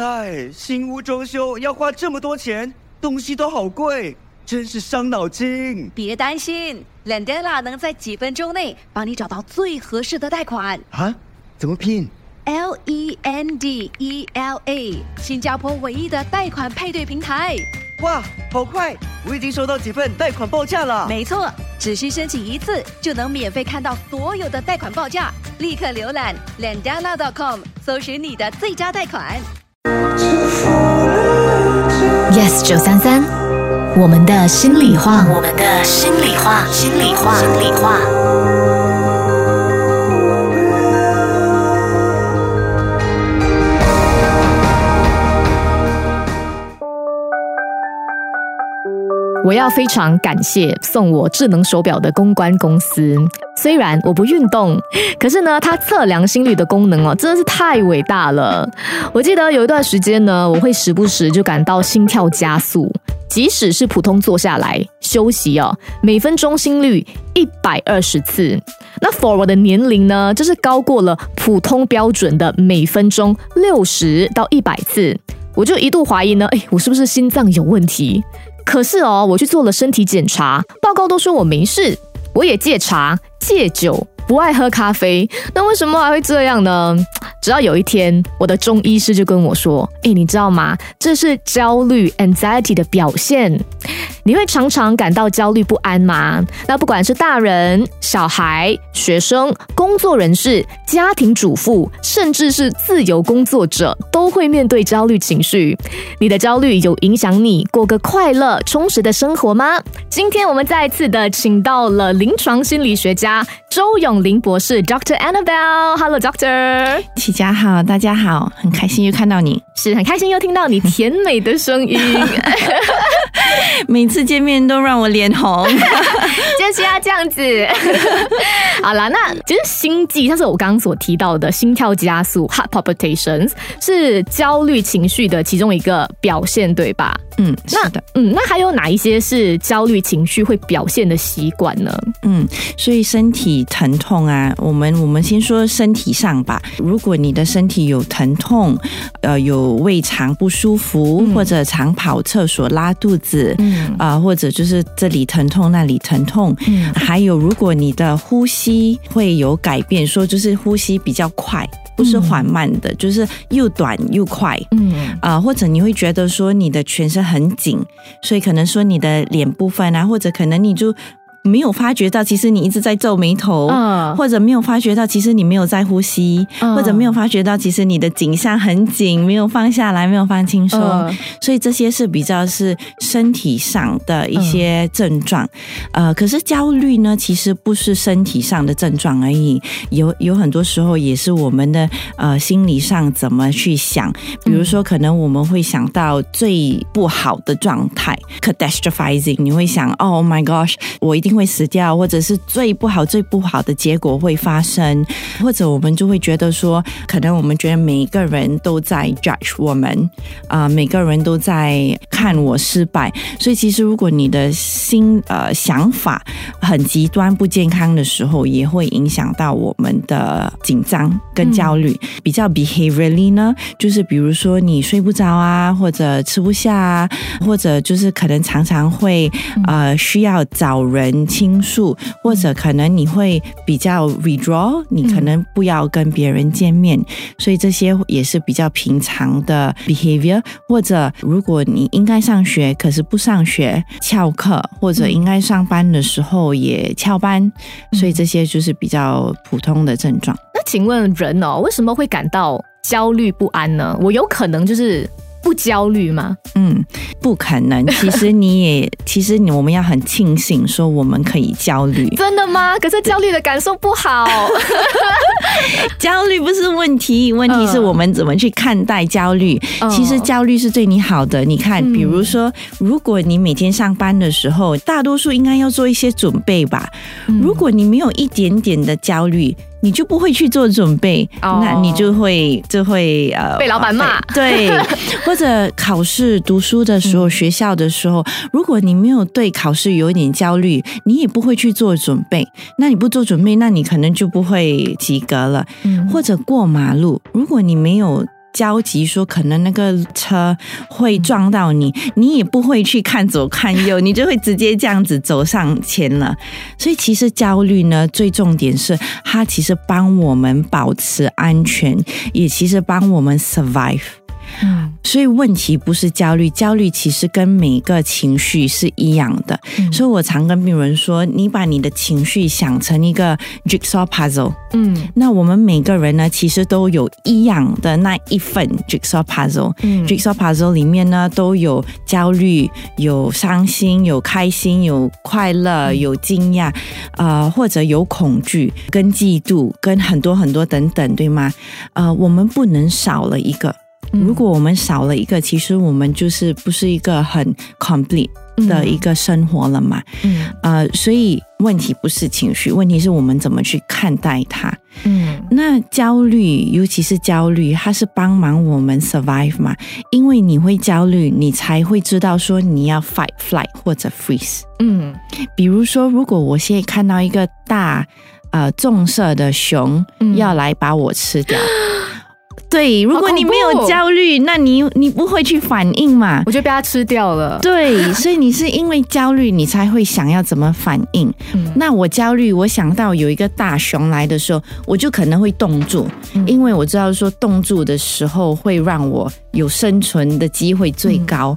唉，新屋装修要花这么多钱，东西都好贵，真是伤脑筋。别担心，Lendela 能在几分钟内帮你找到最合适的贷款。啊？怎么拼？L E N D E L A，新加坡唯一的贷款配对平台。哇，好快！我已经收到几份贷款报价了。没错，只需申请一次就能免费看到所有的贷款报价。立刻浏览 Lendela.com，搜寻你的最佳贷款。Yes 九三三，我们的心里话，我们的心里话，心里话，心里话。我要非常感谢送我智能手表的公关公司。虽然我不运动，可是呢，它测量心率的功能哦，真的是太伟大了。我记得有一段时间呢，我会时不时就感到心跳加速，即使是普通坐下来休息哦，每分钟心率一百二十次。那 for 我的年龄呢，就是高过了普通标准的每分钟六十到一百次。我就一度怀疑呢，哎，我是不是心脏有问题？可是哦，我去做了身体检查，报告都说我没事，我也戒茶戒酒，不爱喝咖啡，那为什么还会这样呢？直到有一天，我的中医师就跟我说：“诶，你知道吗？这是焦虑 （anxiety） 的表现。你会常常感到焦虑不安吗？那不管是大人、小孩、学生、工作人士、家庭主妇，甚至是自由工作者，都会面对焦虑情绪。你的焦虑有影响你过个快乐、充实的生活吗？今天我们再次的请到了临床心理学家周永林博士，Dr. Annabelle。Hello，Doctor。齐家好，大家好，很开心又看到你，是很开心又听到你甜美的声音，每次见面都让我脸红。就是要这样子。好啦，那其实心悸，像是我刚刚所提到的心跳加速 （heart palpitations） 是焦虑情绪的其中一个表现，对吧？嗯，那是的，嗯，那还有哪一些是焦虑情绪会表现的习惯呢？嗯，所以身体疼痛啊，我们我们先说身体上吧。如果你的身体有疼痛，呃，有胃肠不舒服，嗯或者常跑厕所拉肚子，嗯。啊、或者就是这里疼痛那里疼痛，嗯。还有如果你的呼吸会有改变，说就是呼吸比较快，不是缓慢的，就是又短又快，嗯。啊、或者你会觉得说你的全身很紧，所以可能说你的脸部分啊，或者可能你就没有发觉到，其实你一直在皱眉头。嗯或者没有发觉到，其实你没有在呼吸，嗯或者没有发觉到，其实你的颈项很紧，没有放下来，没有放轻松。嗯所以这些是比较是身体上的一些症状，呃，可是焦虑呢，其实不是身体上的症状而已，有有很多时候也是我们的呃心理上怎么去想，比如说可能我们会想到最不好的状态，catastrophizing，你会想，Oh my gosh，我一定会死掉，或者是最不好、最不好的结果会发生，或者我们就会觉得说，可能我们觉得每一个人都在 judge 我们，啊、每个人都在看我失败，所以其实如果你的心呃想法很极端不健康的时候，也会影响到我们的紧张跟焦虑。比较 behaviorally 呢，就是比如说你睡不着啊，或者吃不下啊，或者就是可能常常会呃需要找人倾诉，或者可能你会比较 withdraw，你可能不要跟别人见面，所以这些也是比较平常的 behavior。或者如果你应该上学，可是不上学，翘课，或者应该上班的时候也翘班，所以这些就是比较普通的症状。那请问人哦，为什么会感到焦虑不安呢？我有可能就是不焦虑吗？嗯，不可能。其实你也，其实你我们要很庆幸说我们可以焦虑，真的吗？可是焦虑的感受不好。焦虑不是问题，问题是我们怎么去看待焦虑。嗯其实焦虑是对你好的。你看，嗯比如说，如果你每天上班的时候，大多数应该要做一些准备吧。嗯如果你没有一点点的焦虑，你就不会去做准备，哦那你就会就会呃被老板骂 对，或者考试读书的时候，嗯学校的时候，如果你没有对考试有一点焦虑，你也不会去做准备。那你不做准备，那你可能就不会及格了。嗯或者过马路，如果你没有焦急，说可能那个车会撞到你，你也不会去看左看右，你就会直接这样子走上前了。所以其实焦虑呢，最重点是它其实帮我们保持安全，也其实帮我们 survive。嗯所以问题不是焦虑，焦虑其实跟每一个情绪是一样的。所以我常跟病人说，你把你的情绪想成一个 jigsaw puzzle，嗯那我们每个人呢，其实都有一样的那一份 jigsaw puzzle。嗯 jigsaw puzzle 里面呢，都有焦虑、有伤心、有开心、有快乐、有惊讶，呃，或者有恐惧、跟嫉妒、跟很多很多等等，对吗？呃，我们不能少了一个。如果我们少了一个，其实我们就是不是一个很 complete 的一个生活了嘛？嗯呃，所以问题不是情绪，问题是我们怎么去看待它。嗯那焦虑，尤其是焦虑，它是帮忙我们 survive 嘛？因为你会焦虑，你才会知道说你要 fight、flight 或者 freeze。嗯比如说，如果我现在看到一个大呃重色的熊嗯要来把我吃掉。对，如果你没有焦虑，那你你不会去反应嘛？我就被它吃掉了。对，所以你是因为焦虑，你才会想要怎么反应。嗯那我焦虑，我想到有一个大熊来的时候，我就可能会冻住，嗯因为我知道说冻住的时候会让我有生存的机会最高。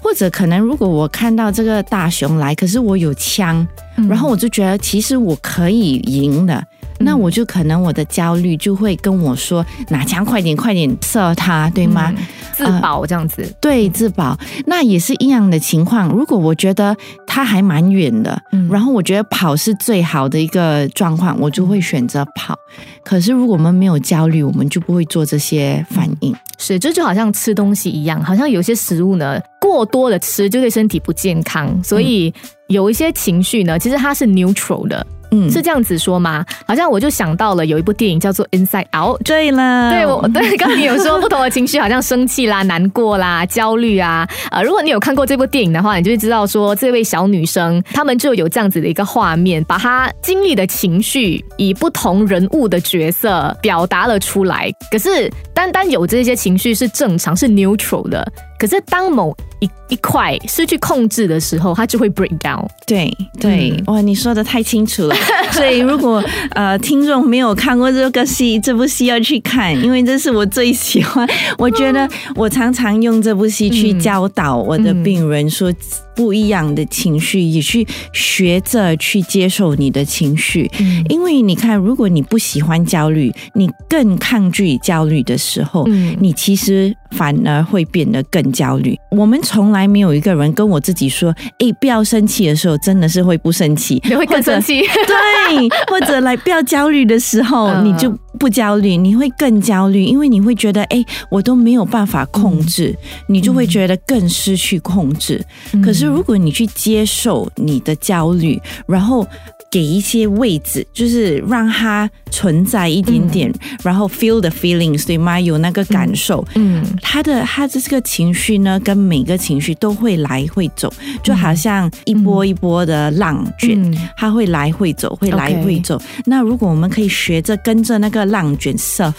或者可能如果我看到这个大熊来，可是我有枪，嗯然后我就觉得其实我可以赢的。那我就可能我的焦虑就会跟我说拿枪快点快点射他，对吗？嗯自保这样子。对，自保那也是一样的情况。如果我觉得它还蛮远的，嗯然后我觉得跑是最好的一个状况，我就会选择跑。可是如果我们没有焦虑，我们就不会做这些反应。是，这就好像吃东西一样，好像有些食物呢，过多的吃就对身体不健康，所以有一些情绪呢，其实它是 neutral 的，嗯，是这样子说吗？好像我就想到了有一部电影叫做《Inside Out》。对了，对，我 对刚刚你有说不同的情绪，好像生气啦、难过啦、焦虑啊。呃，如果你有看过这部电影的话，你就会知道说，这位小女生她们就有这样子的一个画面，把她经历的情绪以不同人物的角色表达了出来。可是单单有这些情绪是正常，是 neutral 的。可是当某一一块失去控制的时候，它就会 break down。对对，嗯哇，你说的太清楚了。所以如果呃听众没有看过这个戏，这部戏要去看，因为这是我最喜欢。我觉得我常常用这部戏去嗯教导我的病人说。不一样的情绪，也去学着去接受你的情绪，嗯。因为你看，如果你不喜欢焦虑，你更抗拒焦虑的时候，嗯。你其实反而会变得更焦虑。我们从来没有一个人跟我自己说：“诶，不要生气的时候，真的是会不生气，你会更生气。对，或者来不要焦虑的时候，嗯。你就不焦虑，你会更焦虑，因为你会觉得，哎，我都没有办法控制，你就会觉得更失去控制。可是如果你去接受你的焦虑，然后。给一些位置，就是让它存在一点点，然后 feel the feelings，对吗？有那个感受，嗯他的他的这个情绪呢，跟每个情绪都会来会走，就好像一波一波的浪卷，嗯它会来会走，会来会走。那如果我们可以学着跟着那个浪卷 surf，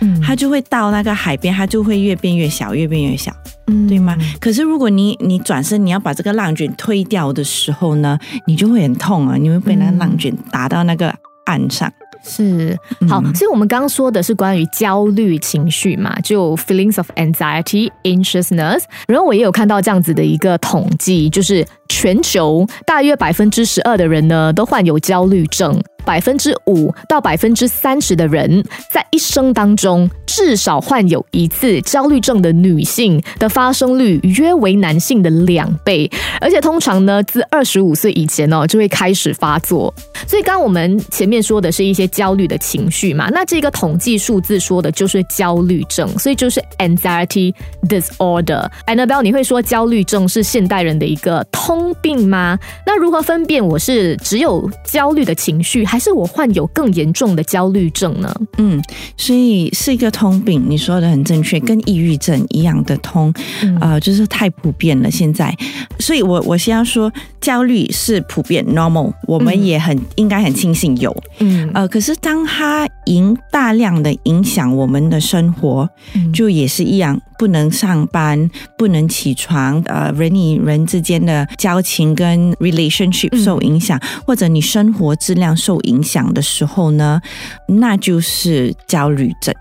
嗯它就会到那个海边，它就会越变越小，越变越小，嗯对吗？可是如果你你转身你要把这个浪卷推掉的时候呢，你就会很痛啊，你会被那个浪卷打到那个岸上。是好，嗯所以我们刚刚说的是关于焦虑情绪嘛，就 feelings of anxiety, anxiousness。然后我也有看到这样子的一个统计，就是全球大约百分之十二的人呢都患有焦虑症。百分之五到百分之三十的人在一生当中至少患有一次焦虑症的女性的发生率约为男性的两倍，而且通常呢自二十五岁以前哦就会开始发作。所以刚刚我们前面说的是一些焦虑的情绪嘛，那这个统计数字说的就是焦虑症，所以就是 anxiety disorder。Annabelle，你会说焦虑症是现代人的一个通病吗？那如何分辨我是只有焦虑的情绪，还是我患有更严重的焦虑症呢？嗯，所以是一个通病，你说的很正确，跟抑郁症一样的通，嗯呃，就是太普遍了。现在，所以我我先要说，焦虑是普遍 normal，我们嗯也很、应该很庆幸有。嗯呃，可是当它影大量的影响我们的生活，嗯就也是一样，不能上班，不能起床，呃，人与人之间的交情跟 relationship 嗯受影响，或者你生活质量受影响的时候呢，那就是焦虑症。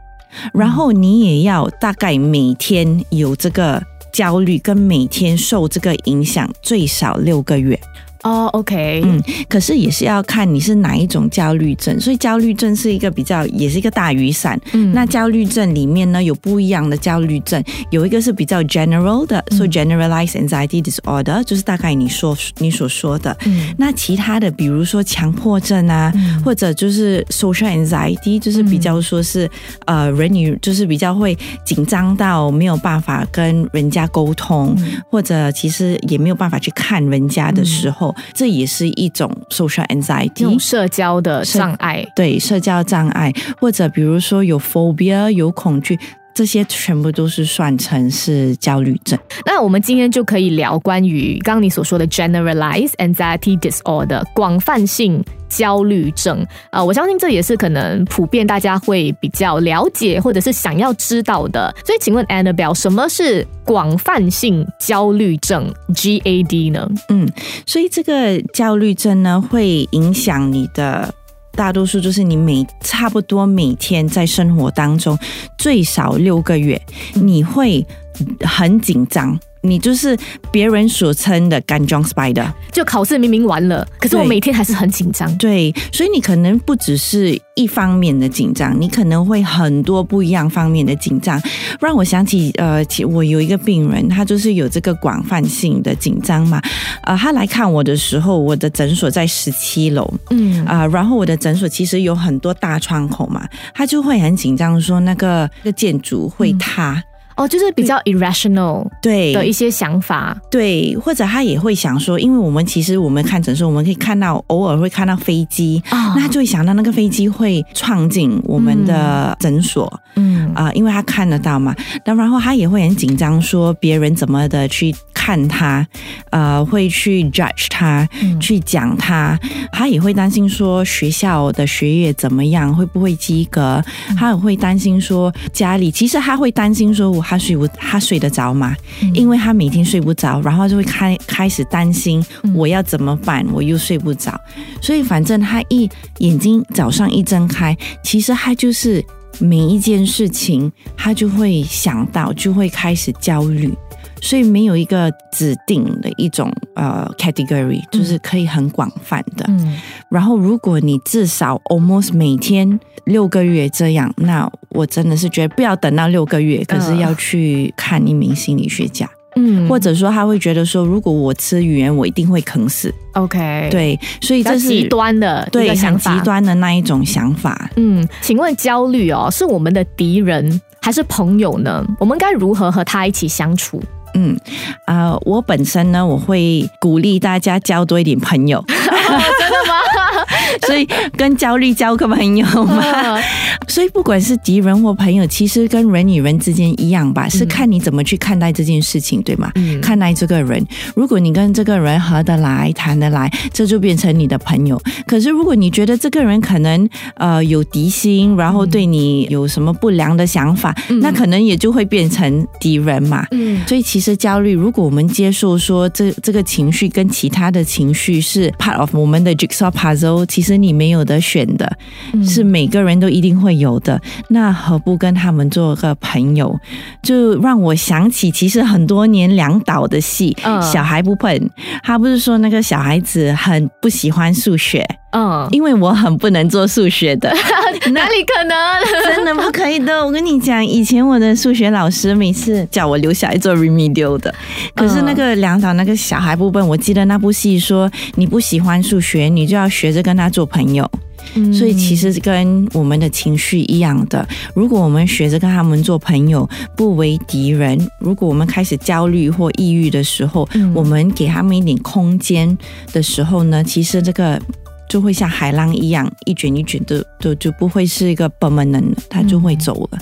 然后你也要大概每天有这个焦虑，跟每天受这个影响最少六个月。哦，OK，嗯可是也是要看你是哪一种焦虑症，所以焦虑症是一个比较，也是一个大雨伞。嗯。那焦虑症里面呢有不一样的焦虑症，有一个是比较 general 的，，so generalized anxiety disorder 就是大概你说你所说的。嗯。那其他的，比如说强迫症啊，或者就是 social anxiety，就是比较说是、呃人与就是比较会紧张到没有办法跟人家沟通，或者其实也没有办法去看人家的时候，这也是一种 social anxiety 种。社交的障碍。对社交障碍，或者比如说有 phobia 有恐惧，这些全部都是算成是焦虑症。那我们今天就可以聊关于刚刚你所说的 generalized anxiety disorder 广泛性焦虑症。呃，我相信这也是可能普遍大家会比较了解或者是想要知道的。所以，请问 Annabelle，什么是广泛性焦虑症 （GAD） 呢？嗯，所以这个焦虑症呢，会影响你的。大多数就是你每差不多每天在生活当中最少六个月，你会很紧张，你就是别人所称的干装 spider。就考试明明完了，可是我每天还是很紧张。对，所以你可能不只是一方面的紧张，你可能会很多不一样方面的紧张。让我想起，呃，其我有一个病人，他就是有这个广泛性的紧张嘛。呃，他来看我的时候，我的诊所在十七楼，嗯啊、然后我的诊所其实有很多大窗口嘛，他就会很紧张，说那个那个建筑会塌。哦，就是比较 irrational 对的一些想法。对，或者他也会想说，因为我们其实我们看诊时候，我们可以看到偶尔会看到飞机，啊那他就会想到那个飞机会闯进我们的诊所嗯啊、因为他看得到嘛。那然后他也会很紧张，说别人怎么的去看他，呃，会去 judge 他，嗯去讲他。他也会担心说学校的学业怎么样，会不会及格？他也会担心说家里，其实他会担心说我他睡不他睡得着吗？因为他每天睡不着，然后就会开开始担心我要怎么办，我又睡不着，所以反正他一眼睛早上一睁开，其实他就是每一件事情他就会想到，就会开始焦虑。所以没有一个指定的一种呃 category，就是可以很广泛的。嗯然后，如果你至少 almost 每天六个月这样，那我真的是觉得不要等到六个月，可是要去看一名心理学家，嗯或者说他会觉得说，如果我吃语言，我一定会啃死。OK，，对，所以这是极端的一对个想法很极。端的那一种想法。嗯，请问焦虑哦，是我们的敌人还是朋友呢？我们该如何和他一起相处？嗯，啊、我本身呢，我会鼓励大家交多一点朋友，真的吗？所以跟焦虑交个朋友嘛。所以不管是敌人或朋友，其实跟人与人之间一样吧，是看你怎么去看待这件事情，对吗？嗯看待这个人，如果你跟这个人合得来、谈得来，这就变成你的朋友。可是如果你觉得这个人可能呃有敌心，然后对你有什么不良的想法，那可能也就会变成敌人嘛。嗯所以其实焦虑，如果我们接受说这这个情绪跟其他的情绪是 part of 我们的 jigsaw puzzle，其实你没有得选的，是每个人都一定会有的。那何不跟他们做个朋友？就让我想起，其实很多年梁导的戏嗯《小孩不笨》，他不是说那个小孩子很不喜欢数学，嗯，因为我很不能做数学的。哪里可能？真的不可以的。我跟你讲，以前我的数学老师每次叫我留下来做 remedial 的，可是那个梁导那个小孩部分，我记得那部戏说你不喜欢数学，你就要学着跟他做朋友。所以其实跟我们的情绪一样的，如果我们学着跟他们做朋友，不为敌人。如果我们开始焦虑或抑郁的时候，我们给他们一点空间的时候呢，其实这个就会像海浪一样一卷一卷的，就就不会是一个 permanent，它就会走了。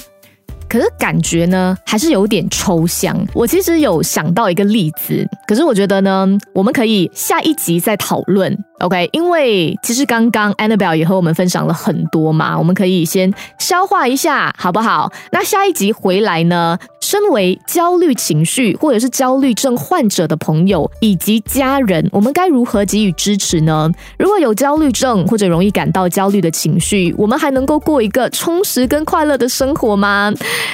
可是感觉呢，还是有点抽象。我其实有想到一个例子，可是我觉得呢，我们可以下一集再讨论。OK，因为其实刚刚 Annabelle 也和我们分享了很多嘛，我们可以先消化一下，好不好？那下一集回来呢，身为焦虑情绪或者是焦虑症患者的朋友以及家人，我们该如何给予支持呢？如果有焦虑症或者容易感到焦虑的情绪，我们还能够过一个充实跟快乐的生活吗？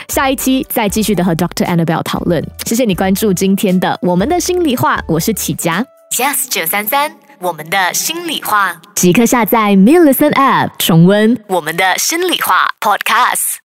下一期再继续的和 Dr. Annabelle 讨论。谢谢你关注今天的我们的心里话，我是启佳，Yes 九三三。我们的心里话，即刻下载 m i l l i c e n App 重温我们的心里话 Podcast。